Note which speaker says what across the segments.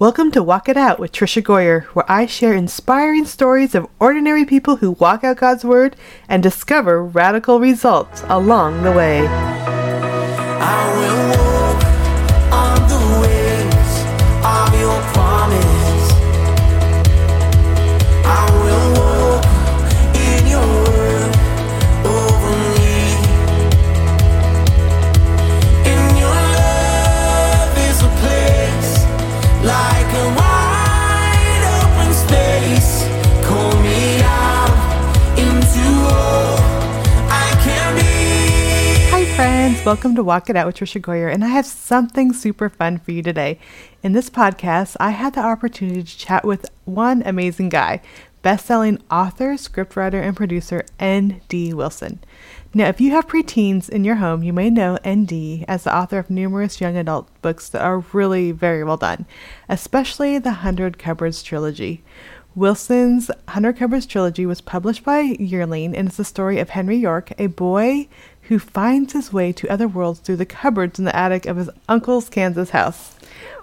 Speaker 1: Welcome to Walk It Out with Tricia Goyer, where I share inspiring stories of ordinary people who walk out God's Word and discover radical results along the way. Welcome to Walk It Out with Tricia Goyer, and I have something super fun for you today. In this podcast, I had the opportunity to chat with one amazing guy, best-selling author, scriptwriter, and producer N.D. Wilson. Now, if you have preteens in your home, you may know N.D. as the author of numerous young adult books that are really very well done, especially the Hundred Cupboards trilogy. Wilson's Hundred Cupboards trilogy was published by Yearling and it's the story of Henry York, a boy who finds his way to other worlds through the cupboards in the attic of his uncle's Kansas house.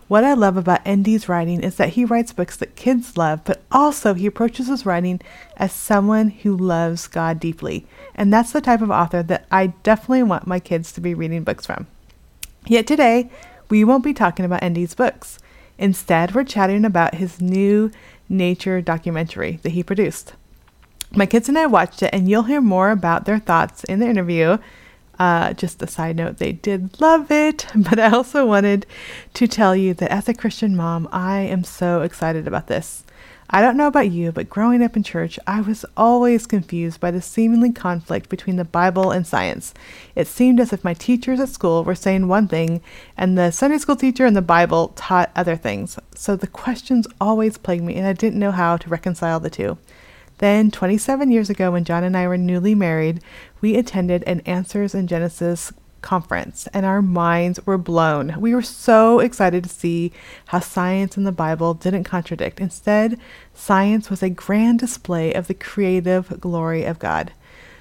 Speaker 1: What I love about N.D.'s writing is that he writes books that kids love, but also he approaches his writing as someone who loves God deeply. And that's the type of author that I definitely want my kids to be reading books from. Yet today, we won't be talking about N.D.'s books. Instead, we're chatting about his new nature documentary that he produced. My kids and I watched it, and you'll hear more about their thoughts in the interview. Uh, just a side note, they did love it, but I also wanted to tell you that as a Christian mom, I am so excited about this. I don't know about you, but growing up in church, I was always confused by the seemingly conflict between the Bible and science. It seemed as if my teachers at school were saying one thing, and the Sunday school teacher and the Bible taught other things. So the questions always plagued me, and I didn't know how to reconcile the two. Then, 27 years ago, when John and I were newly married, we attended an Answers in Genesis conference, and our minds were blown. We were so excited to see how science and the Bible didn't contradict. Instead, science was a grand display of the creative glory of God.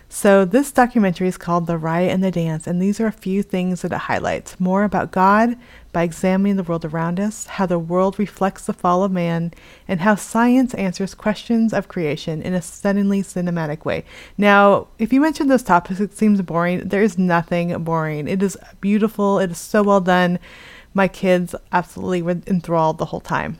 Speaker 1: So, this documentary is called The Riot and the Dance, and these are a few things that it highlights more about God by examining the world around us, how the world reflects the fall of man, and how science answers questions of creation in a stunningly cinematic way. Now, if you mention those topics, it seems boring. There is nothing boring. It is beautiful, it is so well done. My kids absolutely were enthralled the whole time.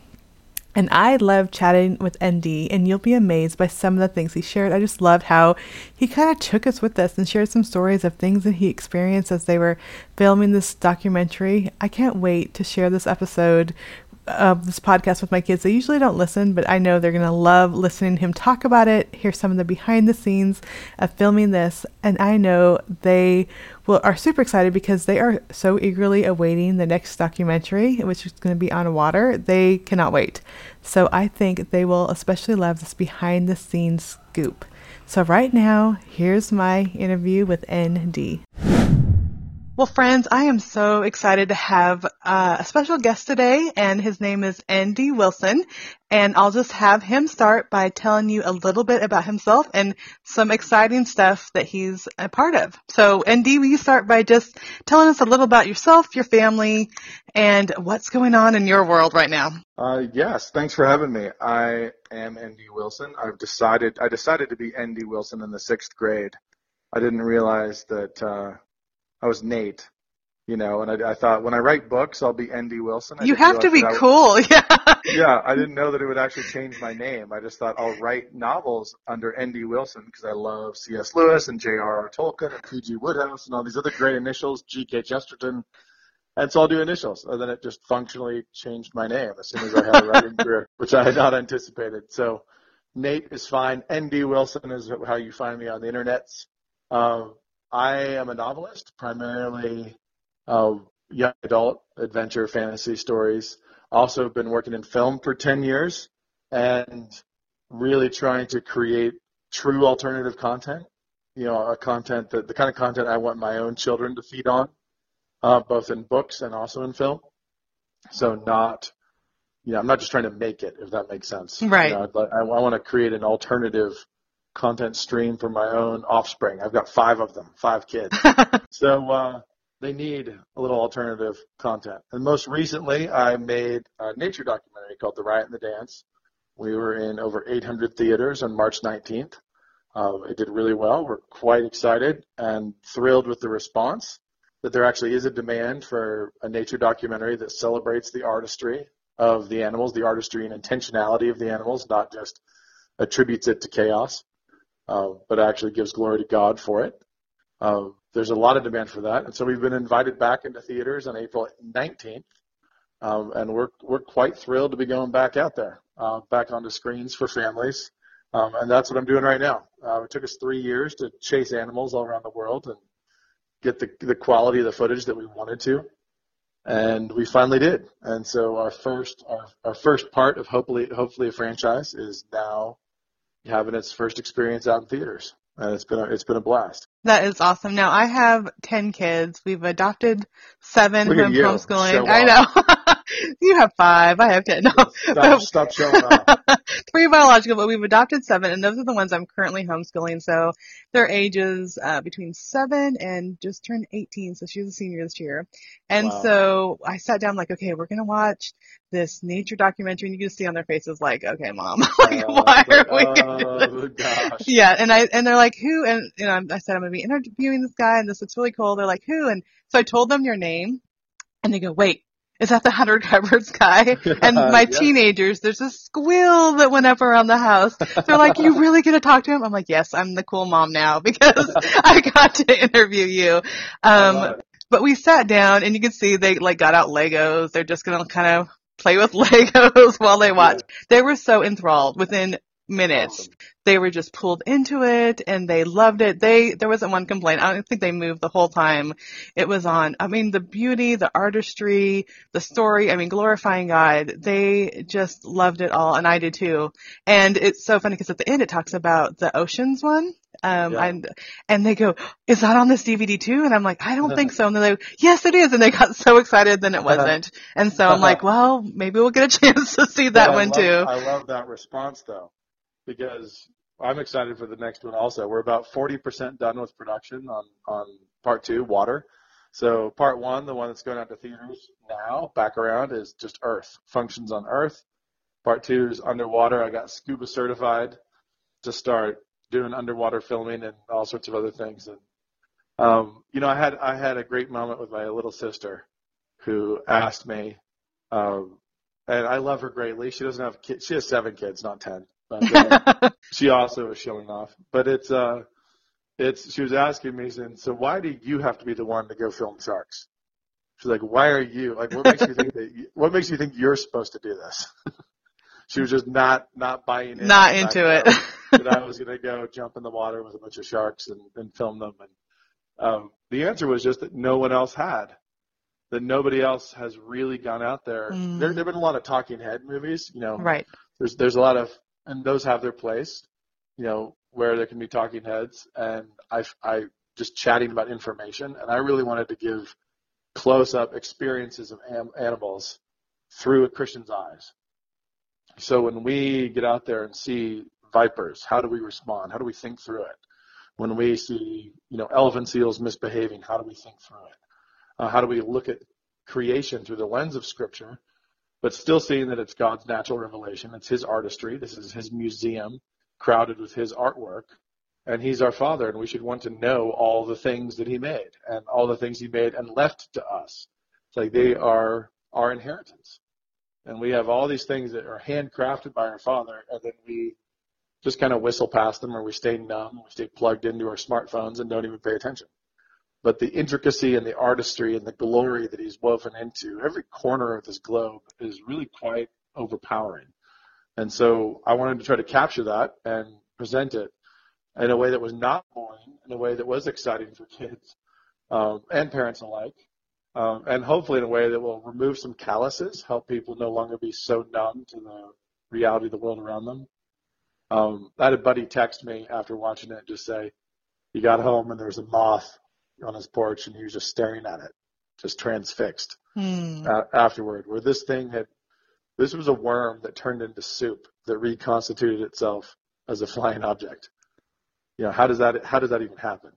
Speaker 1: And I love chatting with ND, and you'll be amazed by some of the things he shared. I just loved how he kind of took us with us and shared some stories of things that he experienced as they were filming this documentary. I can't wait to share this episode of this podcast with my kids. They usually don't listen, but I know they're going to love listening to him talk about it, hear some of the behind the scenes of filming this, and I know they will are super excited because they are so eagerly awaiting the next documentary, which is going to be on water. They cannot wait. So I think they will especially love this behind the scenes scoop. So right now, here's my interview with ND. Well, friends, I am so excited to have uh, a special guest today, and his name is N.D. Wilson. And I'll just have him start by telling you a little bit about himself and some exciting stuff that he's a part of. So, N.D., will you start by just telling us a little about yourself, your family, and what's going on in your world right now?
Speaker 2: Uh, yes, thanks for having me. I am N.D. Wilson. I've decided I decided to be N.D. Wilson in the sixth grade. I didn't realize that uh, I was Nate, you know, and I, I thought when I write books, I'll be N.D. Wilson. I
Speaker 1: you have to be cool, yeah.
Speaker 2: yeah, I didn't know that it would actually change my name. I just thought I'll write novels under N.D. Wilson because I love C.S. Lewis and J.R.R. Tolkien and P.G. Wodehouse and all these other great initials, G.K. Chesterton. And so I'll do initials. And then it just functionally changed my name as soon as I had a writing career, which I had not anticipated. So Nate is fine. ND Wilson is how you find me on the internet. Uh, I am a novelist, primarily uh, young adult adventure fantasy stories. Also been working in film for 10 years and really trying to create true alternative content. You know, a content that the kind of content I want my own children to feed on, uh, both in books and also in film. So not, you know, I'm not just trying to make it, if that makes sense.
Speaker 1: Right.
Speaker 2: You know, I, I want to create an alternative content stream for my own offspring. I've got five of them, five kids. so uh, they need a little alternative content. And most recently, I made a nature documentary called The Riot and the Dance. We were in over 800 theaters on March 19th. Uh, it did really well. We're quite excited and thrilled with the response that there actually is a demand for a nature documentary that celebrates the artistry of the animals, the artistry and intentionality of the animals, not just attributes it to chaos, uh, but actually gives glory to God for it. Uh, there's a lot of demand for that, and so we've been invited back into theaters on April 19th, um, and we're we're quite thrilled to be going back out there, uh, back onto screens for families, um, and that's what I'm doing right now. Uh, it took us three years to chase animals all around the world and get the the quality of the footage that we wanted to, and we finally did. And so our first our, our first part of hopefully hopefully a franchise is now having its first experience out in theaters, and it's been a, it's been a blast.
Speaker 3: That is awesome. Now I have 10 kids. We've adopted seven
Speaker 2: Look
Speaker 3: from homeschooling. I know. you have five. I have 10. No.
Speaker 2: Stop, stop showing off.
Speaker 3: Three biological, but we've adopted seven, and those are the ones I'm currently homeschooling. So their ages uh, between seven and just turned 18. So she's a senior this year. And
Speaker 2: Wow.
Speaker 3: so I sat down like, okay, we're gonna watch this nature documentary, and you can see on their faces like, okay, mom, like,
Speaker 2: Uh,
Speaker 3: why are we gonna do
Speaker 2: oh,
Speaker 3: this?
Speaker 2: gosh.
Speaker 3: Yeah, and I and they're like, who? And you know, I said I'm gonna be interviewing this guy, and this looks really cool. They're like, who? And so I told them your name, and they go, wait, is that the Hundred Cupboards guy? And my
Speaker 2: Yeah.
Speaker 3: teenagers, there's a squeal that went up around the house. They're like, you really gonna talk to him? I'm like, yes, I'm the cool mom now because I got to interview you. Um, but we sat down, and you can see they like got out Legos. They're just gonna kind of play with Legos while they watch. They were so enthralled within minutes they were just pulled into it and they loved it. They there wasn't one complaint. I don't think they moved the whole time. It was on. I mean, the beauty, the artistry, the story. I mean, glorifying God. They just loved it all, and I did too. And it's so funny because at the end it talks about the oceans one. Um,
Speaker 2: Yeah.
Speaker 3: and and they go, is that on this DVD too? And I'm like, I don't think so. And then they, yes, it is. And they got so excited, then it wasn't. And so I'm like, well, maybe we'll get a chance to see that one
Speaker 2: love-
Speaker 3: too.
Speaker 2: I love that response though, because I'm excited for the next one also. We're about 40% done with production on, on part two, water. So part one, the one that's going out to theaters now, back around, is just Earth, functions on Earth. Part two is underwater. I got scuba certified to start doing underwater filming and all sorts of other things. And um, you know, I had I had a great moment with my little sister, who asked me, um, and I love her greatly. She doesn't have kids. She has seven kids, not ten. But uh, she also was showing off. But it's uh, it's she was asking me, saying, so why do you have to be the one to go film sharks? She's like, why are you like? What makes you think that? You, what makes you think you're supposed to do this? she was just not not buying in.
Speaker 3: Not
Speaker 2: the fact
Speaker 3: into it.
Speaker 2: that, that I was going to go jump in the water with a bunch of sharks and, and film them. And um, the answer was just that no one else had. That nobody else has really gone out there.
Speaker 3: Mm.
Speaker 2: There there've been a lot of talking head movies. You know,
Speaker 3: right.
Speaker 2: there's there's a lot of and those have their place. You know, where there can be talking heads and I I just chatting about information. And I really wanted to give close up experiences of am- animals through a Christian's eyes. So when we get out there and see vipers, how do we respond? How do we think through it? When we see, you know, elephant seals misbehaving, how do we think through it? Uh, how do we look at creation through the lens of Scripture, but still seeing that it's God's natural revelation? It's His artistry. This is His museum, crowded with His artwork, and He's our Father, and we should want to know all the things that He made and all the things He made and left to us. It's like they are our inheritance and we have all these things that are handcrafted by our father and then we just kind of whistle past them or we stay numb we stay plugged into our smartphones and don't even pay attention but the intricacy and the artistry and the glory that he's woven into every corner of this globe is really quite overpowering and so i wanted to try to capture that and present it in a way that was not boring in a way that was exciting for kids um, and parents alike um, and hopefully in a way that will remove some calluses, help people no longer be so numb to the reality of the world around them. Um, I had a buddy text me after watching it, and just say he got home and there was a moth on his porch and he was just staring at it, just transfixed
Speaker 3: Hmm.
Speaker 2: a- afterward. Where this thing had, this was a worm that turned into soup that reconstituted itself as a flying object. You know, how does that how does that even happen?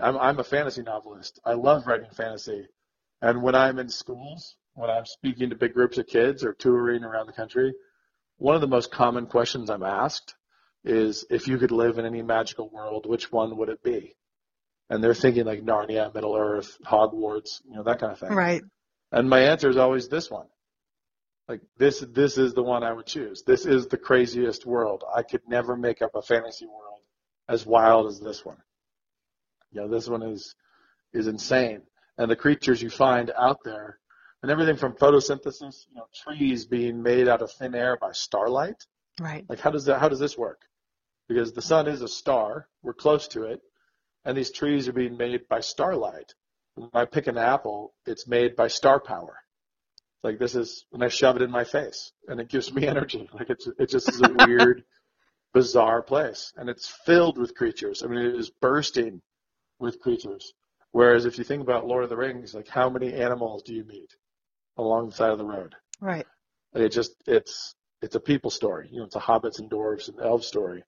Speaker 2: I'm I'm a fantasy novelist. I love writing fantasy, and when I'm in schools, when I'm speaking to big groups of kids or touring around the country, one of the most common questions I'm asked is if you could live in any magical world, which one would it be? And they're thinking like Narnia, Middle Earth, Hogwarts, you know, that kind of thing.
Speaker 3: Right.
Speaker 2: And my answer is always this one. Like this, this is the one I would choose. This is the craziest world. I could never make up a fantasy world as wild as this one. You know, this one is, is insane. And the creatures you find out there and everything from photosynthesis, you know, trees being made out of thin air by starlight.
Speaker 3: Right.
Speaker 2: Like how does that, how does this work? Because the sun is a star. We're close to it. And these trees are being made by starlight. When I pick an apple, it's made by star power. Like this is when I shove it in my face and it gives me energy. Like it's, it just is a weird, bizarre place. And it's filled with creatures. I mean, it is bursting with creatures. Whereas if you think about Lord of the Rings, like how many animals do you meet along the side of the road?
Speaker 3: Right.
Speaker 2: It just, it's, it's a people story. You know, it's a hobbits and dwarves and elf story.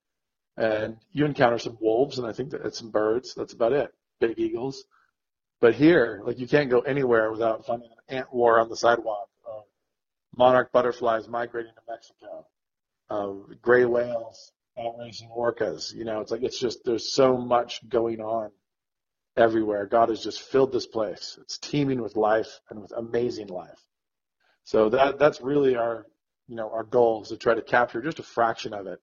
Speaker 2: And you encounter some wolves and I think that some birds. That's about it. Big eagles. But here, like you can't go anywhere without finding an ant war on the sidewalk, uh, monarch butterflies migrating to Mexico, uh, gray whales outracing orcas. You know, it's like it's just there's so much going on everywhere. God has just filled this place. It's teeming with life and with amazing life. So that that's really our you know our goal is to try to capture just a fraction of it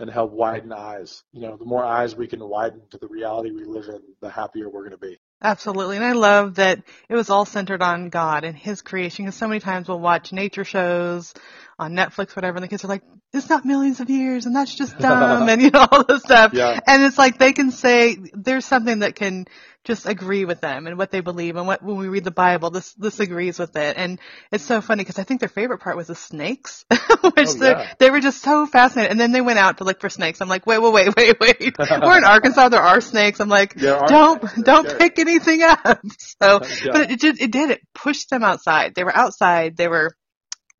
Speaker 2: and help widen eyes. You know, the more eyes we can widen to the reality we live in, the happier we're going to be.
Speaker 3: Absolutely. And I love that it was all centered on God and His creation because so many times we'll watch nature shows on Netflix, whatever, and the kids are like, it's not millions of years and that's just dumb and you know, all this stuff.
Speaker 2: Yeah.
Speaker 3: And it's like they can say there's something that can just agree with them and what they believe and what when we read the Bible, this this agrees with it. And it's so funny because I think their favorite part was the snakes, which
Speaker 2: Oh,
Speaker 3: they
Speaker 2: yeah.
Speaker 3: they were just so fascinated. And then they went out to look for snakes. I'm like, wait, wait, wait, wait, wait. We're in Arkansas. There are snakes. I'm like, don't
Speaker 2: snakes.
Speaker 3: don't pick anything up. So, but it did it did it pushed them outside. They were outside. They were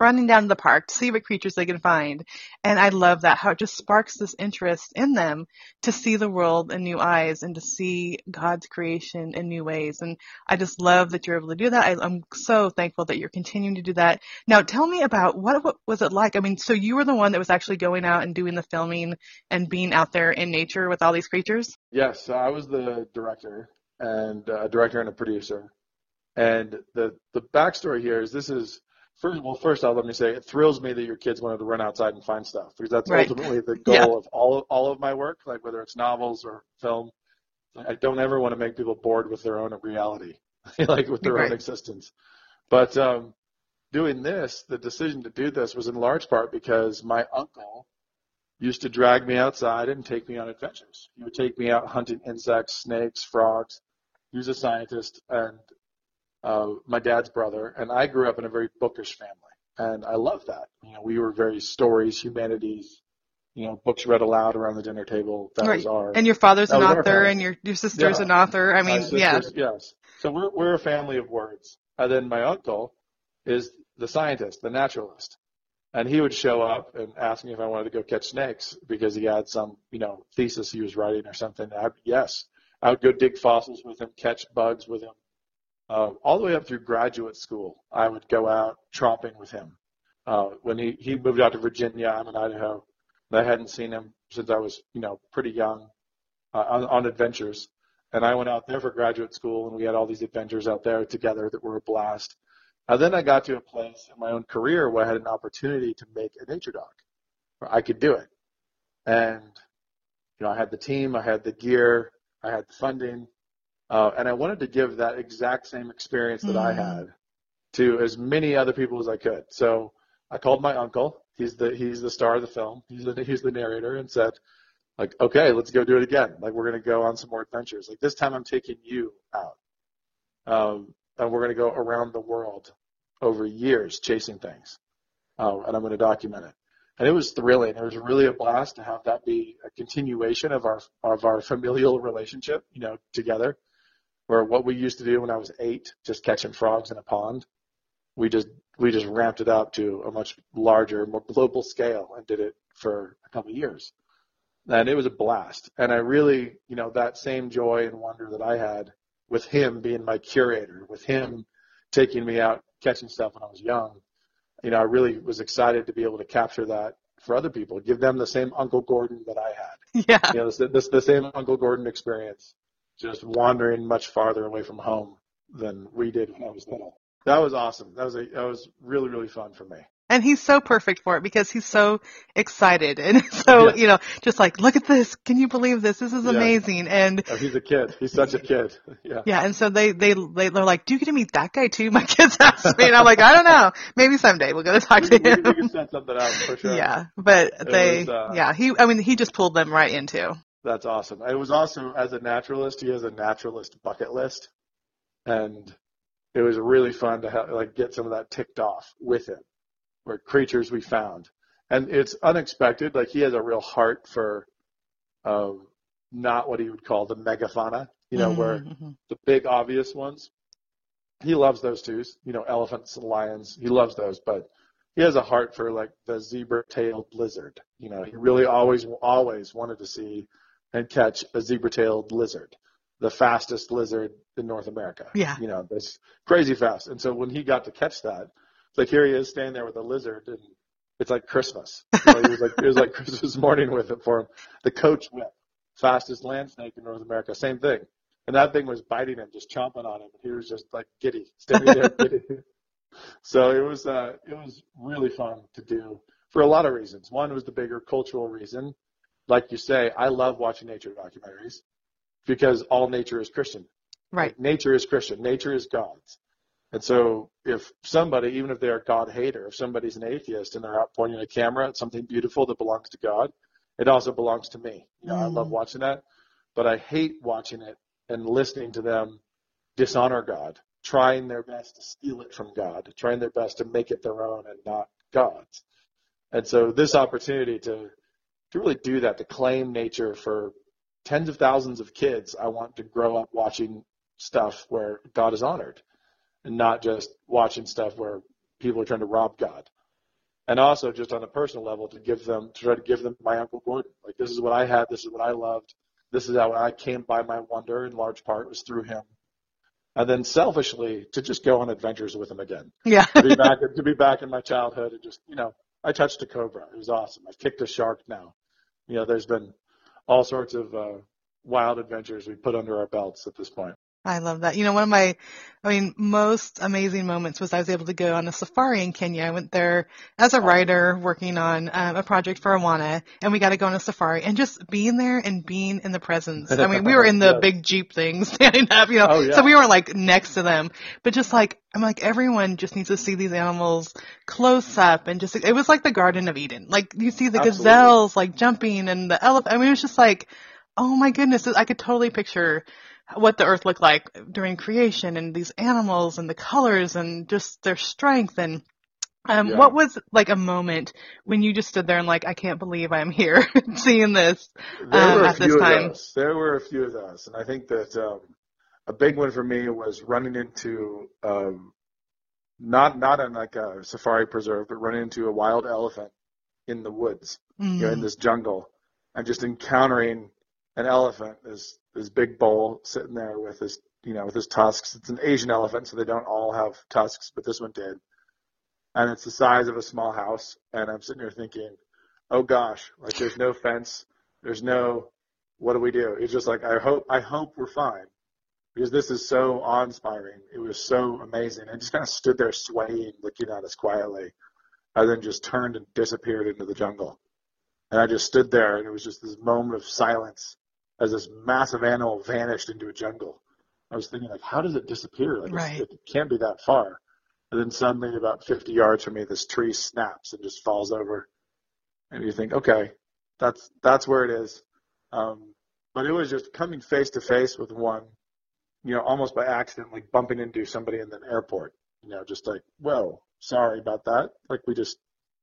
Speaker 3: running down to the park to see what creatures they can find. And I love that how it just sparks this interest in them to see the world in new eyes and to see God's creation in new ways. And I just love that you're able to do that. I, I'm so thankful that you're continuing to do that. Now tell me about what, what was it like? I mean, so you were the one that was actually going out and doing the filming and being out there in nature with all these creatures?
Speaker 2: Yes, I was the director and uh, a director and a producer. And the the backstory here is this is first well first off let me say it thrills me that your kids wanted to run outside and find stuff because that's
Speaker 3: Right.
Speaker 2: ultimately the goal
Speaker 3: Yeah.
Speaker 2: of all of, all of my work like whether it's novels or film. I don't ever want to make people bored with their own reality, like with their
Speaker 3: Right.
Speaker 2: own existence. But um, doing this, the decision to do this was in large part because my uncle used to drag me outside and take me on adventures. He would take me out hunting insects, snakes, frogs. He was a scientist and uh, my dad's brother, and I grew up in a very bookish family, and I love that. You know, we were very stories, humanities, you know, books read aloud around the dinner table. That was our
Speaker 3: and your father's an author and your, your sister's
Speaker 2: Yeah.
Speaker 3: an author. I mean, yeah.
Speaker 2: yes. So we're we're a family of words. And then my uncle is the scientist, the naturalist. And he would show up and ask me if I wanted to go catch snakes because he had some, you know, thesis he was writing or something. I'd yes, I would go dig fossils with him, catch bugs with him. Uh, all the way up through graduate school, I would go out tromping with him. Uh, when he, he moved out to Virginia, I'm in Idaho. I hadn't seen him since I was, you know, pretty young uh, on, on adventures. And I went out there for graduate school, and we had all these adventures out there together that were a blast. And then I got to a place in my own career where I had an opportunity to make a nature doc, where I could do it. And you know, I had the team, I had the gear, I had the funding, uh, and I wanted to give that exact same experience that I
Speaker 3: Mm.
Speaker 2: had to as many other people as I could. So I called my uncle. He's the he's the star of the film. He's the he's the narrator, and said, like, okay, let's go do it again. Like, we're gonna go on some more adventures. Like this time, I'm taking you out, um, and we're gonna go around the world over years chasing things, uh, and I'm gonna document it. And it was thrilling. It was really a blast to have that be a continuation of our of our familial relationship, you know, together. Where what we used to do when I was eight, just catching frogs in a pond, we just we just ramped it up to a much larger, more global scale and did it for a couple of years. and it was a blast. And I really, you know, that same joy and wonder that I had with him being my curator, with him taking me out catching stuff when I was young, you know, I really was excited to be able to capture that for other people, give them the same Uncle Gordon that I had.
Speaker 1: Yeah.
Speaker 2: You know, this, this the same Uncle Gordon experience, just wandering much farther away from home than we did when I was little. That was awesome. That was a that was really really fun for me.
Speaker 1: And he's so perfect for it because he's so excited and so, you know, just like, look at this. Can you believe this? This is
Speaker 2: Yeah.
Speaker 1: amazing. And
Speaker 2: Oh, he's a kid. He's such a kid. Yeah.
Speaker 1: yeah, and so they, they, they, they're like, do you get to meet that guy too? My kids asked me and I'm like, I don't know. Maybe someday we'll go to talk
Speaker 2: We,
Speaker 1: to
Speaker 2: we, we
Speaker 1: him.
Speaker 2: can set something out for sure.
Speaker 1: Yeah, but
Speaker 2: It
Speaker 1: they,
Speaker 2: was, uh,
Speaker 1: yeah, he, I mean, he just pulled them right into.
Speaker 2: That's awesome. It was also as a naturalist, he has a naturalist bucket list, and it was really fun to have, like get some of that ticked off with him, or creatures we found, and it's unexpected. Like he has a real heart for, um, not what he would call the megafauna, you know, where
Speaker 1: Mhm.
Speaker 2: the big obvious ones. He loves those too, you know, elephants and lions. He loves those, but he has a heart for like the zebra-tailed lizard. You know, he really always, always wanted to see and catch a zebra-tailed lizard, the fastest lizard in North America.
Speaker 1: Yeah.
Speaker 2: You know, that's crazy fast. And so when he got to catch that, it's like here he is standing there with a lizard and it's like Christmas. You know, it was like it was like Christmas morning with it for him. The coachwhip, fastest land snake in North America, same thing. And that thing was biting him, just chomping on him, and he was just like giddy, standing there giddy. So it was uh, it was really fun to do for a lot of reasons. One was the bigger cultural reason, like you say, I love watching nature documentaries because all nature is Christian.
Speaker 1: Right.
Speaker 2: Like, nature is Christian. Nature is God's. And so if somebody, even if they're a God hater, if somebody's an atheist and they're out pointing a camera at something beautiful that belongs to God, it also belongs to me. You know, I love
Speaker 1: Mm.
Speaker 2: watching that, but I hate watching it and listening to them dishonor God, trying their best to steal it from God, trying their best to make it their own and not God's. And so this opportunity to to really do that, to claim nature for tens of thousands of kids, I want to grow up watching stuff where God is honored and not just watching stuff where people are trying to rob God. And also just on a personal level to give them to try to give them my Uncle Gordon. Like this is what I had, this is what I loved, this is how I came by my wonder in large part was through him. And then selfishly to just go on adventures with him again
Speaker 1: Yeah.
Speaker 2: to be back to be back in my childhood and just you know I touched a cobra. It was awesome. I've kicked a shark now. You know, there's been all sorts of uh, wild adventures we put under our belts at this point.
Speaker 1: I love that. You know, one of my, I mean, most amazing moments was I was able to go on a safari in Kenya. I went there as a writer working on um, a project for Awana and we got to go on a safari and just being there and being in the presence. I mean, we were in the big Jeep thing standing up, you know,
Speaker 2: Oh, yeah.
Speaker 1: so we weren't like next to them, but just like, I'm like, everyone just needs to see these animals close up and just, it was like the Garden of Eden. Like you see the
Speaker 2: Absolutely.
Speaker 1: gazelles like jumping and the elephant. I mean, it was just like, oh my goodness, I could totally picture what the earth looked like during creation and these animals and the colors and just their strength and um
Speaker 2: Yeah.
Speaker 1: what was like a moment when you just stood there and like I can't believe I'm here seeing this
Speaker 2: There
Speaker 1: um,
Speaker 2: were a
Speaker 1: at this
Speaker 2: few of
Speaker 1: time.
Speaker 2: There were a few of those, and I think that um, a big one for me was running into um, not not in like a safari preserve, but running into a wild elephant in the woods. you know, in
Speaker 1: Mm.
Speaker 2: this jungle and just encountering an elephant, this this big bull sitting there with his you know with his tusks. It's an Asian elephant, so they don't all have tusks, but this one did. And it's the size of a small house. And I'm sitting here thinking, oh gosh, like there's no fence, there's no what do we do? It's just like I hope I hope we're fine. Because this is so awe-inspiring. It was so amazing. I just kind of stood there swaying, looking at us quietly, and then just turned and disappeared into the jungle. And I just stood there, and it was just this moment of silence as this massive animal vanished into a jungle. I was thinking, like, how does it disappear? Like,
Speaker 1: Right.
Speaker 2: it can't be that far. And then suddenly, about 50 yards from me, this tree snaps and just falls over. And you think, okay, that's that's where it is. Um, but it was just coming face to face with one, you know, almost by accident, like bumping into somebody in an airport. You know, just like, whoa, sorry about that. Like we just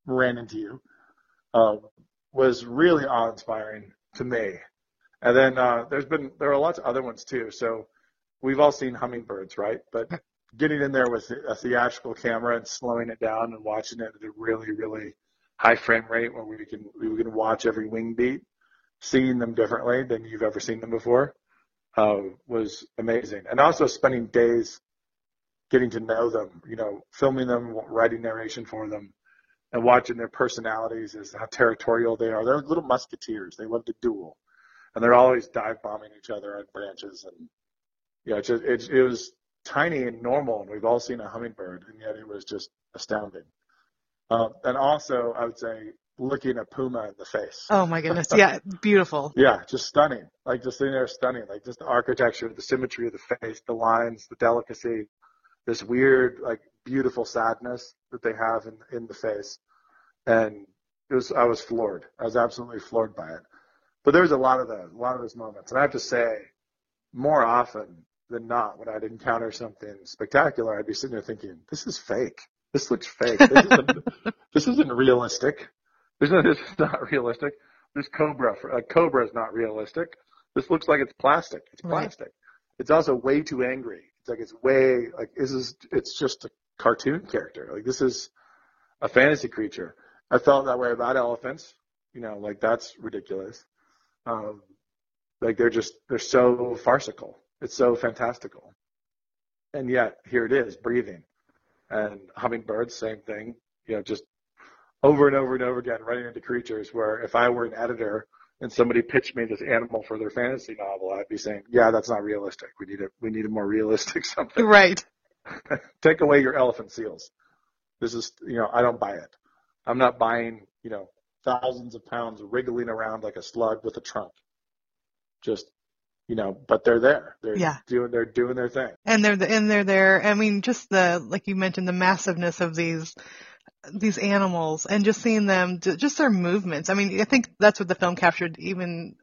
Speaker 2: ran into you. Um, was really awe-inspiring to me. And then uh, there's been there are lots of other ones too. So we've all seen hummingbirds, right? But getting in there with a theatrical camera and slowing it down and watching it at a really really high frame rate where we can we can watch every wing beat seeing them differently than you've ever seen them before uh, was amazing. And also spending days getting to know them, you know, filming them, writing narration for them, and watching their personalities as how territorial they are. They're little musketeers. They love to duel, and they're always dive bombing each other on branches. And yeah, it, just, it, it was tiny and normal, and we've all seen a hummingbird, and yet it was just astounding. Um, and also, I would say looking a puma in the face.
Speaker 1: Oh my goodness. Yeah. Beautiful.
Speaker 2: Yeah, just stunning. Like just sitting there stunning. Like just the architecture, the symmetry of the face, the lines, the delicacy, this weird, like beautiful sadness that they have in, in the face. And it was, I was floored. I was absolutely floored by it. But there was a lot of those, a lot of those moments. And I have to say, more often than not, when I'd encounter something spectacular, I'd be sitting there thinking, this is fake. This looks fake. This isn't, this isn't realistic. This is, this is not realistic. This cobra, a cobra is not realistic. This looks like it's plastic. It's
Speaker 1: Right.
Speaker 2: plastic. It's also way too angry. It's like it's way like this is. It's just a cartoon character. Like this is a fantasy creature. I felt that way about elephants. You know, like that's ridiculous. Um, like they're just they're so farcical. It's so fantastical. And yet here it is, breathing. And hummingbirds, same thing. You know, just over and over and over again running into creatures where if I were an editor and somebody pitched me this animal for their fantasy novel, I'd be saying, Yeah, that's not realistic. We need a we need a more realistic something.
Speaker 1: Right.
Speaker 2: Take away your elephant seals. This is you know, I don't buy it. I'm not buying, you know, thousands of pounds wriggling around like a slug with a trunk. Just you know, but they're there. They're
Speaker 1: Yeah.
Speaker 2: doing they're doing their thing.
Speaker 1: And they're the, and they're there. I mean, just the like you mentioned, the massiveness of these these animals, and just seeing them, just their movements. I mean, I think that's what the film captured, even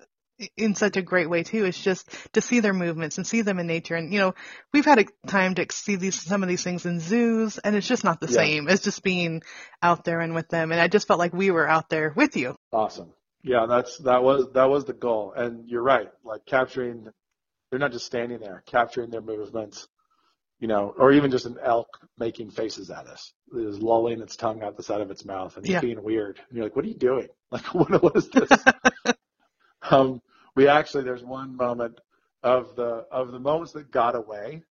Speaker 1: in such a great way too. Is just to see their movements and see them in nature. And you know, we've had a time to see these some of these things in zoos, and it's just not the
Speaker 2: Yeah.
Speaker 1: same. It's just being out there and with them. And I just felt like we were out there with you.
Speaker 2: Awesome. Yeah, that's that was that was the goal. And you're right. Like capturing they're not just standing there, capturing their movements, you know, or even just an elk making faces at us. It is lolling its tongue out the side of its mouth and
Speaker 1: Yeah.
Speaker 2: being weird. And you're like, what are you doing? Like what what is this? um we actually there's one moment of the of the moments that got away.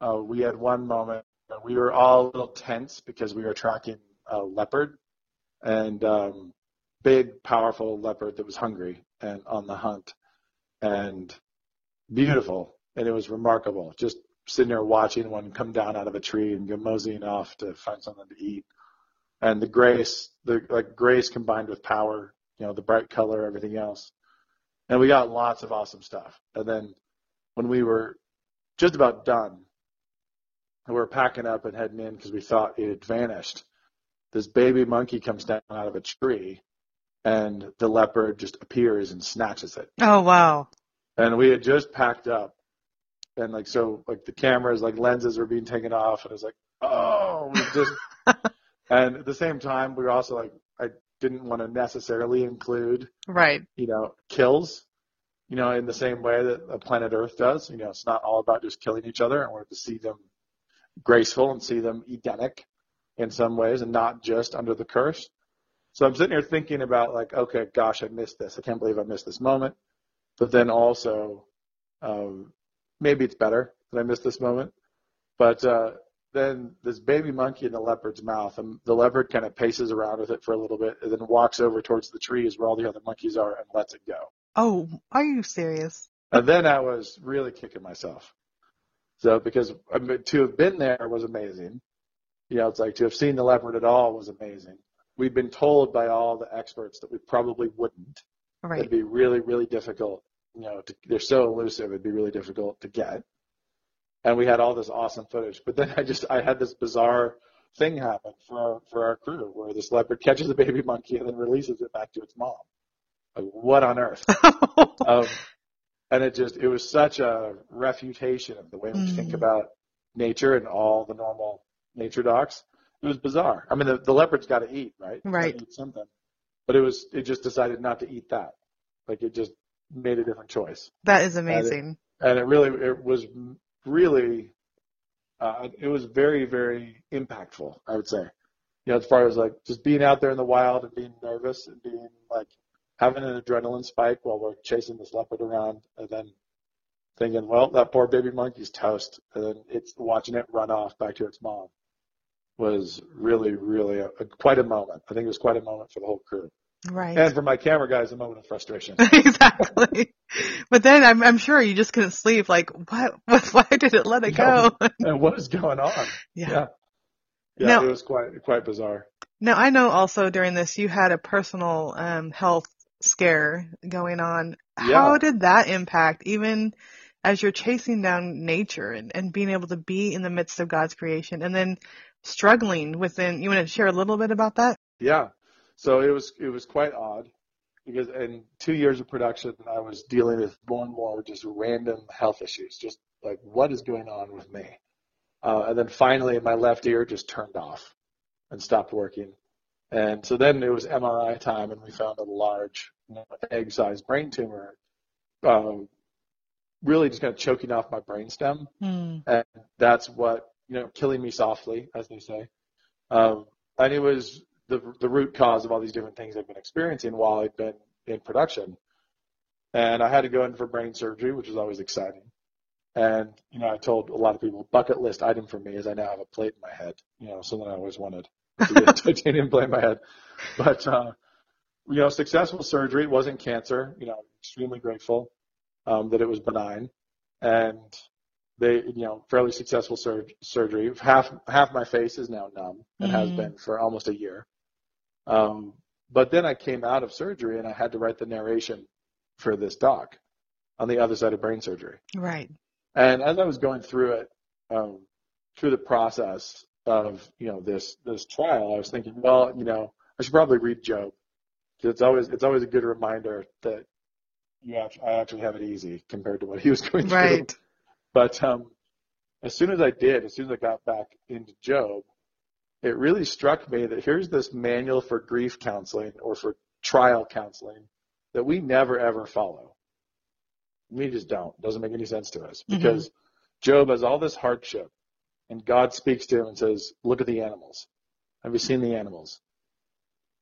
Speaker 2: Uh, we had one moment we were all a little tense because we were tracking a leopard and um big, powerful leopard that was hungry and on the hunt and beautiful. And it was remarkable. Just sitting there watching one come down out of a tree and go moseying off to find something to eat. And the grace, the like grace combined with power, you know, the bright color, everything else. And we got lots of awesome stuff. And then when we were just about done, we were packing up and heading in because we thought it had vanished. This baby monkey comes down out of a tree and the leopard just appears and snatches it.
Speaker 1: Oh wow.
Speaker 2: And we had just packed up, and like so, like the cameras, like lenses were being taken off, and it was like, oh, we just. and at the same time, we were also like, I didn't want to necessarily include,
Speaker 1: Right.
Speaker 2: you know, kills, you know, in the same way that a planet Earth does. You know, it's not all about just killing each other. I wanted to see them graceful and see them Edenic in some ways, and not just under the curse. So I'm sitting here thinking about like, okay, gosh, I missed this. I can't believe I missed this moment. But then also, um, maybe it's better that I missed this moment. But uh, then this baby monkey in the leopard's mouth, and the leopard kind of paces around with it for a little bit, and then walks over towards the trees where all the other monkeys are and lets it go.
Speaker 1: Oh, are you serious?
Speaker 2: And then I was really kicking myself. So because I mean, to have been there was amazing. You know, it's like to have seen the leopard at all was amazing. We've been told by all the experts that we probably wouldn't.
Speaker 1: Right.
Speaker 2: It'd be really, really difficult. You know, to, they're so elusive. It'd be really difficult to get. And we had all this awesome footage, but then I just I had this bizarre thing happen for our, for our crew where this leopard catches a baby monkey and then releases it back to its mom. Like what on earth? um, and it just it was such a refutation of the way we think
Speaker 1: Mm.
Speaker 2: about nature and all the normal nature docs. It was bizarre. I mean, the, the leopard's got to eat, right?
Speaker 1: Right.
Speaker 2: Eat something, but it was it just decided not to eat that. Like it just made a different choice,
Speaker 1: that is amazing.
Speaker 2: and it really it was really uh, it was very very impactful. I would say, you know, as far as like just being out there in the wild and being nervous and being like having an adrenaline spike while we're chasing this leopard around, and then thinking, well, that poor baby monkey's toast, and then it's watching it run off back to its mom was really, really a, a, quite a moment. I think it was quite a moment for the whole crew.
Speaker 1: Right.
Speaker 2: And for my camera guys, a moment of frustration.
Speaker 1: exactly. But then I'm, I'm sure you just couldn't sleep. Like, what, what why did it let it go?
Speaker 2: and what is going on?
Speaker 1: Yeah.
Speaker 2: Yeah. Yeah,
Speaker 1: Now-
Speaker 2: it was quite quite bizarre.
Speaker 1: Now I know also during this you had a personal um, health scare going on.
Speaker 2: Yeah.
Speaker 1: How did that impact even as you're chasing down nature and, and being able to be in the midst of God's creation and then struggling within you want to share a little bit about that?
Speaker 2: Yeah. So it was it was quite odd because in two years of production, I was dealing with more and more just random health issues, just like what is going on with me. Uh, and then finally, my left ear just turned off and stopped working. And so then it was MRI time, and we found a large you know, egg-sized brain tumor, um, really just kind of choking off my brainstem
Speaker 1: Hmm.
Speaker 2: and that's what you know killing me softly as they say um, and it was the the root cause of all these different things i've been experiencing while i've been in production and i had to go in for brain surgery which was always exciting and you know i told a lot of people bucket list item for me is i now have a plate in my head you know something i always wanted to get a titanium plate in my head but uh you know successful surgery it wasn't cancer you know extremely grateful um, that it was benign and they, you know, fairly successful sur- surgery. Half half my face is now numb and has
Speaker 1: Mhm.
Speaker 2: been for almost a year. Um, but then I came out of surgery and I had to write the narration for this doc on the other side of brain surgery.
Speaker 1: Right.
Speaker 2: And as I was going through it, um, through the process of you know this this trial, I was thinking, well, you know, I should probably read Job it's always it's always a good reminder that you act- I actually have it easy compared to what he was going through.
Speaker 1: Right.
Speaker 2: But um, as soon as I did, as soon as I got back into Job, it really struck me that here's this manual for grief counseling or for trial counseling that we never ever follow. We just don't. It doesn't make any sense to us
Speaker 1: Mhm.
Speaker 2: because Job has all this hardship, and God speaks to him and says, "Look at the animals. Have you seen the animals?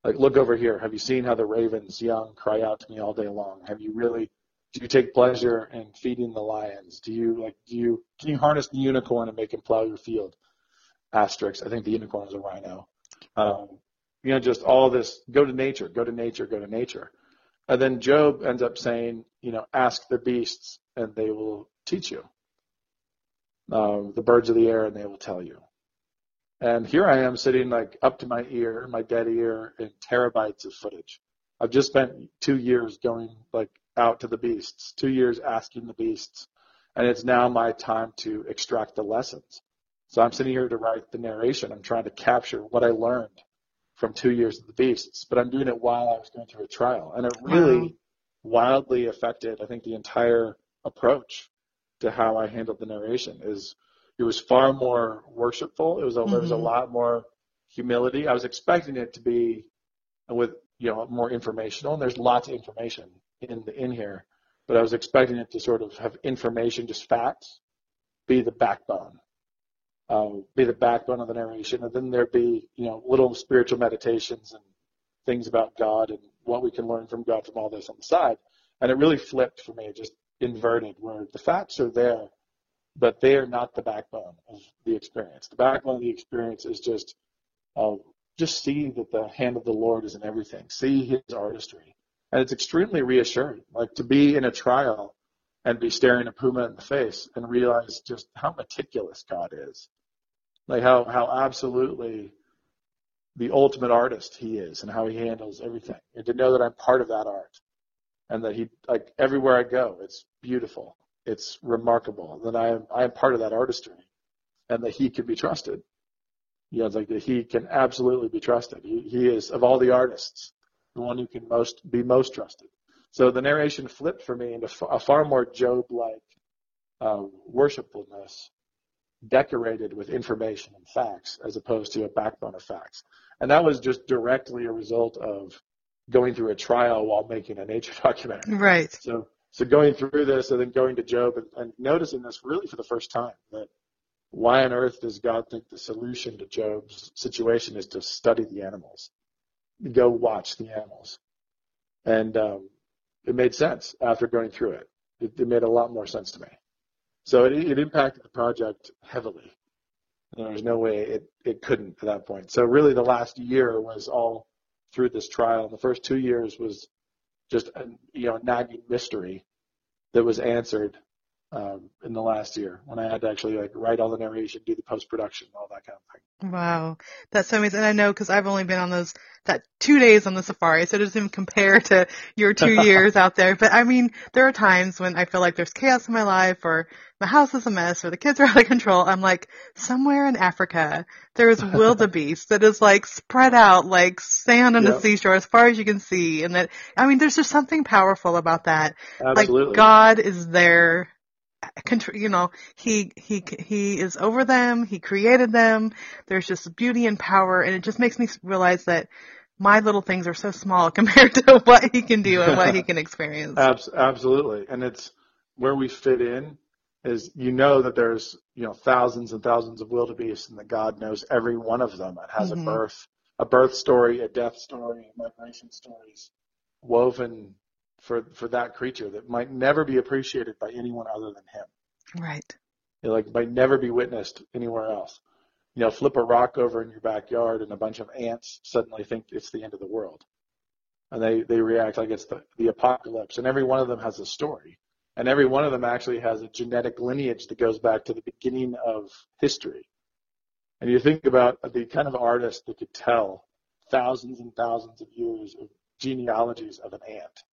Speaker 2: Like, look over here. Have you seen how the ravens young cry out to me all day long? Have you really do you take pleasure in feeding the lions? Do you like do you can you harness the unicorn and make him plow your field? Asterisk. I think the unicorn is a rhino. Um, you know, just all this. Go to nature. Go to nature. Go to nature. And then Job ends up saying, you know, ask the beasts and they will teach you. Um, the birds of the air and they will tell you. And here I am sitting like up to my ear, my dead ear, in terabytes of footage. I've just spent two years going like out to the beasts, two years asking the beasts, and it's now my time to extract the lessons. So I'm sitting here to write the narration. I'm trying to capture what I learned from two years of the beasts, but I'm doing it while I was going through a trial, and it really wildly affected, I think, the entire approach to how I handled the narration. Is it was far more worshipful. It was a, there was a
Speaker 1: Mhm.
Speaker 2: lot more humility. I was expecting it to be with you know more informational, and there's lots of information in the, in here, but I was expecting it to sort of have information, just facts, be the backbone, um, be the backbone of the narration, and then there'd be you know little spiritual meditations and things about God and what we can learn from God from all this on the side. And it really flipped for me, just inverted, where the facts are there, but they are not the backbone of the experience. The backbone of the experience is just uh, just see that the hand of the Lord is in everything. See His artistry, and it's extremely reassuring. Like to be in a trial and be staring a puma in the face and realize just how meticulous God is, like how how absolutely the ultimate artist He is, and how He handles everything, and to know that I'm part of that art, and that He like everywhere I go, it's beautiful, it's remarkable, that I am I am part of that artistry, and that He can be trusted. You know, it's like that He can absolutely be trusted. He, he is of all the artists, the one who can most be most trusted. So the narration flipped for me into a far more Job-like uh, worshipfulness, decorated with information and facts, as opposed to a backbone of facts. And that was just directly a result of going through a trial while making a nature documentary.
Speaker 1: Right.
Speaker 2: So, so going through this and then going to Job and, and noticing this really for the first time that why on earth does God think the solution to Job's situation is to study the animals? Go watch the animals. and um, it made sense after going through it. It, it made a lot more sense to me. So it, it impacted the project heavily. There was no way it, it couldn't at that point. So really the last year was all through this trial. The first two years was just a you know nagging mystery that was answered um, in the last year when I had to actually like write all the narration, do the post production, all that kind of thing.
Speaker 3: Wow, that's so amazing. And I know because I've only been on those that two days on the safari, so it doesn't even compare to your two years out there. But I mean, there are times when I feel like there's chaos in my life, or my house is a mess, or the kids are out of control. I'm like, somewhere in Africa, there's wildebeest that is like spread out like sand on
Speaker 2: Yep.
Speaker 3: the seashore as far as you can see, and that I mean, there's just something powerful about that.
Speaker 2: Absolutely.
Speaker 3: Like God is there. You know, he he he is over them. He created them. There's just beauty and power, and it just makes me realize that my little things are so small compared to what he can do and what he can experience.
Speaker 2: Absolutely. And it's where we fit in is you know that there's, you know, thousands and thousands of wildebeest and that God knows every one of them and has
Speaker 3: Mhm.
Speaker 2: a birth, a birth story, a death story, migration stories woven for, for that creature that might never be appreciated by anyone other than him.
Speaker 3: Right.
Speaker 2: It like might never be witnessed anywhere else. You know, flip a rock over in your backyard and a bunch of ants suddenly think it's the end of the world. And they, they react like it's the, the apocalypse. And every one of them has a story. And every one of them actually has a genetic lineage that goes back to the beginning of history. And you think about the kind of artist that could tell thousands and thousands of years of genealogies of an ant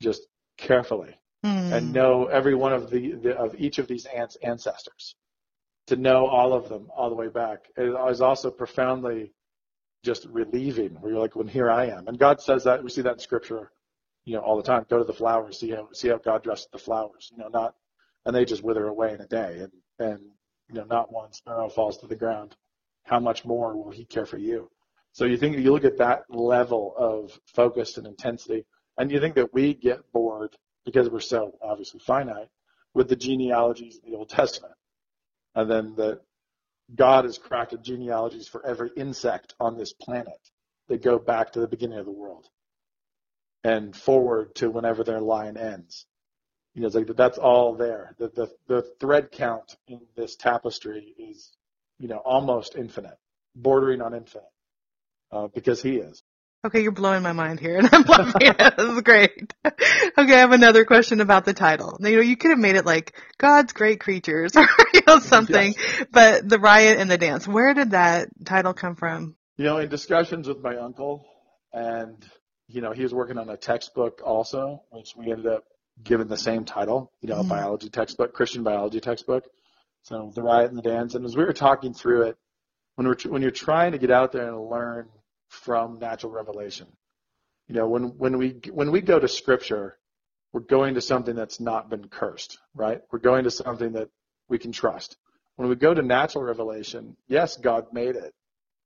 Speaker 2: just carefully
Speaker 3: Mm.
Speaker 2: and know every one of the, the of each of these ants' ancestors. To know all of them all the way back it is also profoundly just relieving. Where you're like, when here I am, and God says that we see that in Scripture, you know, all the time. Go to the flowers, see how see how God dressed the flowers. You know, not and they just wither away in a day, and and you know, not one sparrow falls to the ground. How much more will He care for you? So you think you look at that level of focus and intensity, and you think that we get bored because we're so obviously finite with the genealogies of the Old Testament. And then that God has crafted genealogies for every insect on this planet that go back to the beginning of the world and forward to whenever their line ends. You know, it's like that's all there. The, the, the thread count in this tapestry is, you know, almost infinite, bordering on infinite, uh, because he is.
Speaker 3: Okay, you're blowing my mind here, and I'm loving it. This is great. Okay, I have another question about the title. Now, you know, you could have made it like God's Great Creatures or you know something, but the riot and the dance. Where did that title come from?
Speaker 2: You know, in discussions with my uncle, and you know, he was working on a textbook also, which we ended up giving the same title. You know, a
Speaker 3: Mhm.
Speaker 2: biology textbook, Christian biology textbook. So the riot and the dance, and as we were talking through it, when we're when you're trying to get out there and learn from natural revelation, you know, when when we when we go to Scripture, we're going to something that's not been cursed, right? We're going to something that we can trust. When we go to natural revelation, yes, God made it.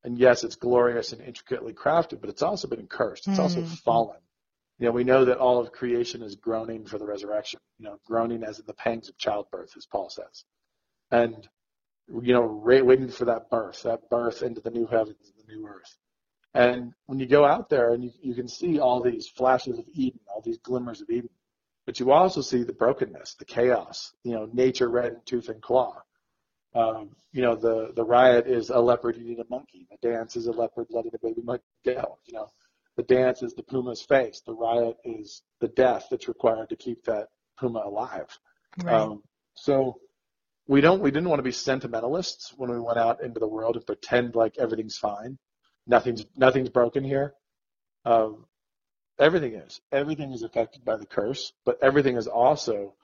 Speaker 2: And yes, it's glorious and intricately crafted, but it's also been cursed. It's also
Speaker 3: Mhm.
Speaker 2: fallen. You know, we know that all of creation is groaning for the resurrection, you know, groaning as in the pangs of childbirth, as Paul says. And, you know, waiting for that birth, that birth into the new heavens and the new earth. And when you go out there and you, you can see all these flashes of Eden, all these glimmers of Eden, but you also see the brokenness, the chaos, you know, nature red in tooth and claw. Um, you know, the, the riot is a leopard eating a monkey. The dance is a leopard letting a baby monkey go. You know, the dance is the puma's face. The riot is the death that's required to keep that puma alive.
Speaker 3: Right.
Speaker 2: Um, so we don't we didn't want to be sentimentalists when we went out into the world and pretend like everything's fine. Nothing's nothing's broken here. Um, everything is. Everything is affected by the curse, but everything is also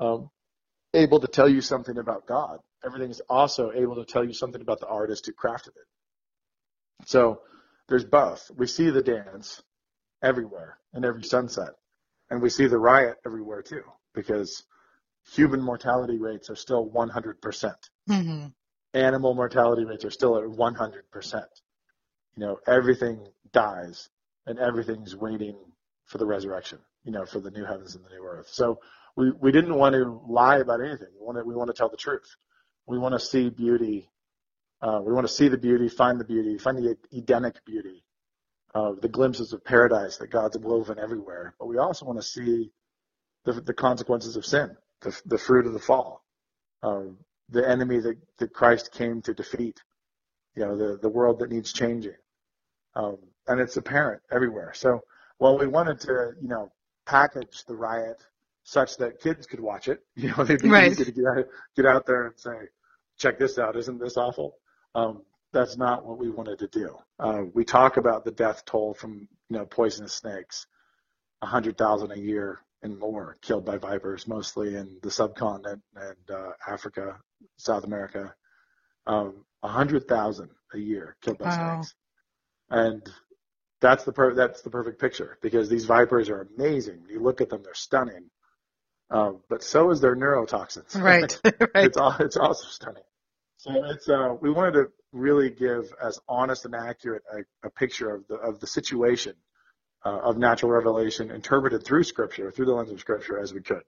Speaker 2: um, able to tell you something about God. Everything is also able to tell you something about the artist who crafted it. So there's both. We see the dance everywhere in every sunset, and we see the riot everywhere too, because human mortality rates are still 100%.
Speaker 3: hmm
Speaker 2: Animal mortality rates are still at 100%. You know, everything dies and everything's waiting for the resurrection, you know, for the new heavens and the new earth. So we, we didn't want to lie about anything. We want to, we want to tell the truth. We want to see beauty. Uh, we want to see the beauty, find the beauty, find the Edenic beauty uh, the glimpses of paradise that God's woven everywhere. But we also want to see the, the consequences of sin, the, the fruit of the fall, uh, the enemy that, that Christ came to defeat, you know, the, the world that needs changing. Um, and it's apparent everywhere. So while we wanted to, you know, package the riot such that kids could watch it, you know, they'd be
Speaker 1: Right.
Speaker 2: easy to get out, get out there and say, check this out, isn't this awful? Um, that's not what we wanted to do. Uh, we talk about the death toll from, you know, poisonous snakes, a hundred thousand a year and more killed by vipers, mostly in the subcontinent and uh, Africa, South America. Um, a hundred thousand a year killed by
Speaker 1: Wow.
Speaker 2: snakes, and that's the per- that's the perfect picture because these vipers are amazing. You look at them; they're stunning. Um, but so is their neurotoxins.
Speaker 1: Right. right.
Speaker 2: it's all it's also stunning. So it's uh, we wanted to really give as honest and accurate a, a picture of the of the situation uh, of natural revelation interpreted through Scripture, through the lens of Scripture, as we could.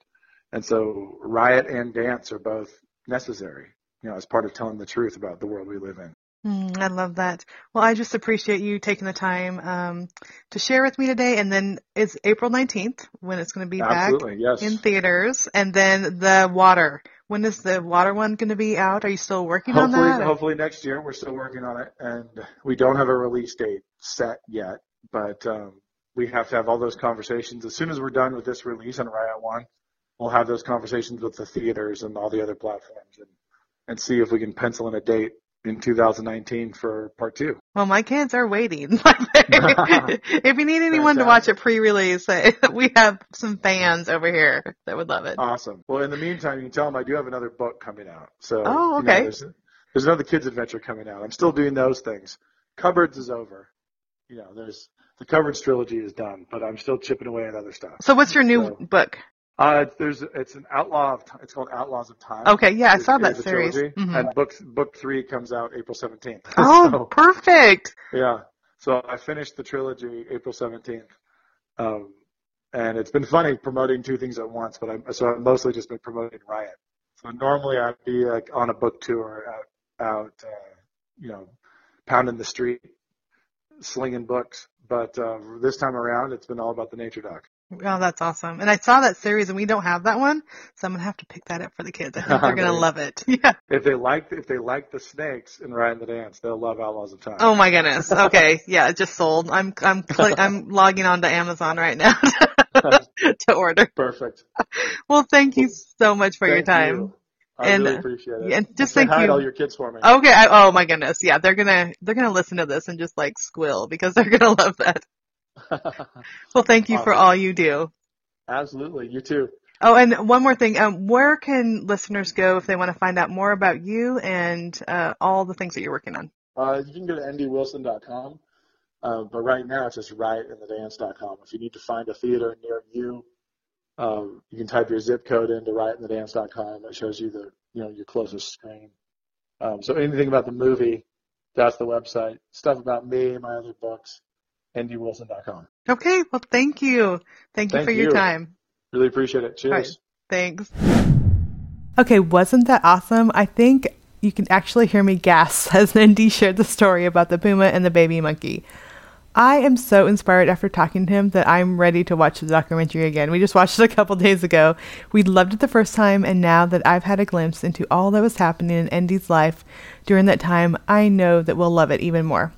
Speaker 2: And so riot and dance are both necessary, you know, as part of telling the truth about the world we live in.
Speaker 1: Mm, I love that. Well, I just appreciate you taking the time um, to share with me today. And then it's April 19th when it's going to be
Speaker 2: Absolutely, yes.
Speaker 1: back in theaters. And then the water. When is the water one going to be out? Are you still working on that?
Speaker 2: hopefully next year. We're still working on it, and we don't have a release date set yet. But um, we have to have all those conversations as soon as we're done with this release on Riot One. We'll have those conversations with the theaters and all the other platforms, and and see if we can pencil in a date in 2019 for part two.
Speaker 1: Well, my kids are waiting. if you need anyone to watch it pre-release, we have some fans over here that would love it.
Speaker 2: Awesome. Well, in the meantime, you can tell them I do have another book coming out. So,
Speaker 1: Oh,
Speaker 2: you know,
Speaker 1: okay.
Speaker 2: there's, there's another kids adventure coming out. I'm still doing those things. Cupboards is over. You know, there's the Cupboards trilogy is done, but I'm still chipping away at other stuff.
Speaker 1: So what's your new
Speaker 2: So-
Speaker 1: book?
Speaker 2: Uh, there's it's an Outlaw of it's called Outlaws of Time.
Speaker 1: Okay, yeah, I saw that series. Mhm.
Speaker 2: And book book three comes out April 17th.
Speaker 1: Oh,
Speaker 2: So,
Speaker 1: perfect.
Speaker 2: yeah. So I finished the trilogy April 17th. Um, and it's been funny promoting two things at once, but I so I've mostly just been promoting Riot. So normally I'd be like on a book tour out out uh, you know pounding the street, slinging books. But uh, this time around, it's been all about the nature doc.
Speaker 1: Oh, that's awesome. And I saw that series and we don't have that one, so I'm going to have to pick that up for the kids. I think they're going to love it. Yeah.
Speaker 2: If they like if they like the snakes and the Dance, they'll love Outlaws of Time.
Speaker 1: Oh my goodness. Okay. Yeah, it just sold. I'm I'm cli- I'm logging on to Amazon right now to order.
Speaker 2: Perfect.
Speaker 1: Well, thank you so much for your
Speaker 2: Thank
Speaker 1: time.
Speaker 2: you. I
Speaker 1: And,
Speaker 2: really
Speaker 1: uh,
Speaker 2: appreciate it.
Speaker 1: and just thank
Speaker 2: to
Speaker 1: you.
Speaker 2: all your kids for me.
Speaker 1: Okay. I, oh my goodness. Yeah, they're gonna they're gonna listen to this and just like squill because they're gonna love that. Well, thank you for all you do.
Speaker 2: Absolutely. You too.
Speaker 1: Oh, and one more thing. Um, where can listeners go if they want to find out more about you and uh, all the things that you're working on?
Speaker 2: Uh, you can go to ndwilson.com. Uh, but right now it's just riotandthedance.com. If you need to find a theater near you, um, you can type your zip code into riotandthedance.com. It shows you the you know your closest screen. Um, so anything about the movie, that's the website. Stuff about me, my other books, ndwilson.com.
Speaker 1: Okay. Well, thank you. Thank you
Speaker 2: Thank
Speaker 1: for your
Speaker 2: you.
Speaker 1: time.
Speaker 2: Really appreciate it. Cheers.
Speaker 1: right. Thanks. Okay, wasn't that awesome? I think you can actually hear me gasp as N.D. shared the story about the puma and the baby monkey. I am so inspired after talking to him that I'm ready to watch the documentary again. We just watched it a couple days ago. We loved it the first time, and now that I've had a glimpse into all that was happening in N.D.'s life during that time, I know that we'll love it even more.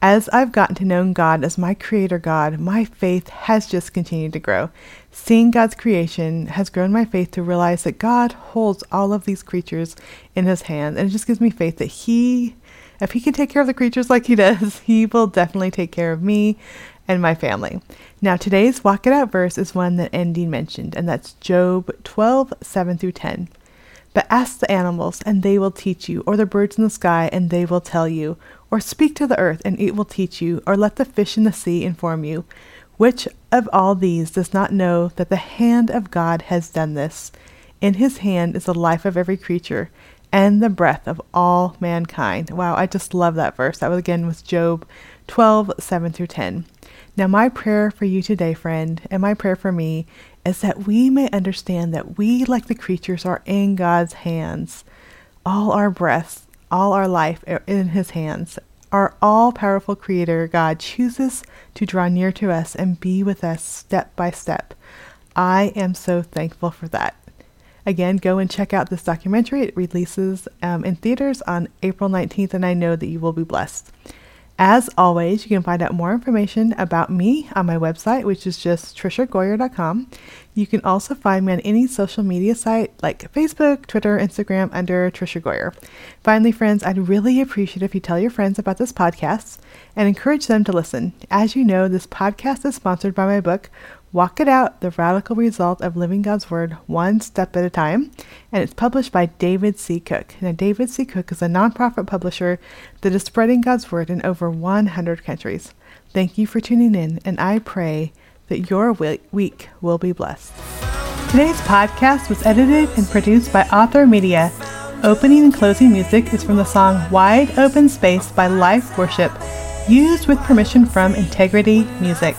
Speaker 1: As I've gotten to know God as my creator God, my faith has just continued to grow. Seeing God's creation has grown my faith to realize that God holds all of these creatures in his hand, and it just gives me faith that he if he can take care of the creatures like he does, he will definitely take care of me and my family. Now, today's Walk It Out verse is one that N.D. mentioned, and that's Job 12, 7 through 10. But ask the animals, and they will teach you, or the birds in the sky, and they will tell you, or speak to the earth, and it will teach you, or let the fish in the sea inform you. Which of all these does not know that the hand of God has done this? In his hand is the life of every creature, and the breath of all mankind. Wow, I just love that verse. That was again with Job 12, 7 through 10. Now, my prayer for you today, friend, and my prayer for me is that we may understand that we, like the creatures, are in God's hands. All our breaths, all our life are in His hands. our all powerful Creator, God, chooses to draw near to us and be with us step by step. I am so thankful for that. Again, go and check out this documentary. It releases um, in theaters on April 19th, and I know that you will be blessed. As always, you can find out more information about me on my website, which is just triciagoyer.com. You can also find me on any social media site like Facebook, Twitter, Instagram under Tricia Goyer. Finally, friends, I'd really appreciate if you tell your friends about this podcast and encourage them to listen. As you know, this podcast is sponsored by my book, Walk It Out The Radical Result of Living God's Word One Step at a Time, and it's published by David C. Cook. Now, David C. Cook is a nonprofit publisher that is spreading God's Word in over 100 countries. Thank you for tuning in, and I pray that your week will be blessed. Today's podcast was edited and produced by Author Media. Opening and closing music is from the song Wide Open Space by Life Worship, used with permission from Integrity Music.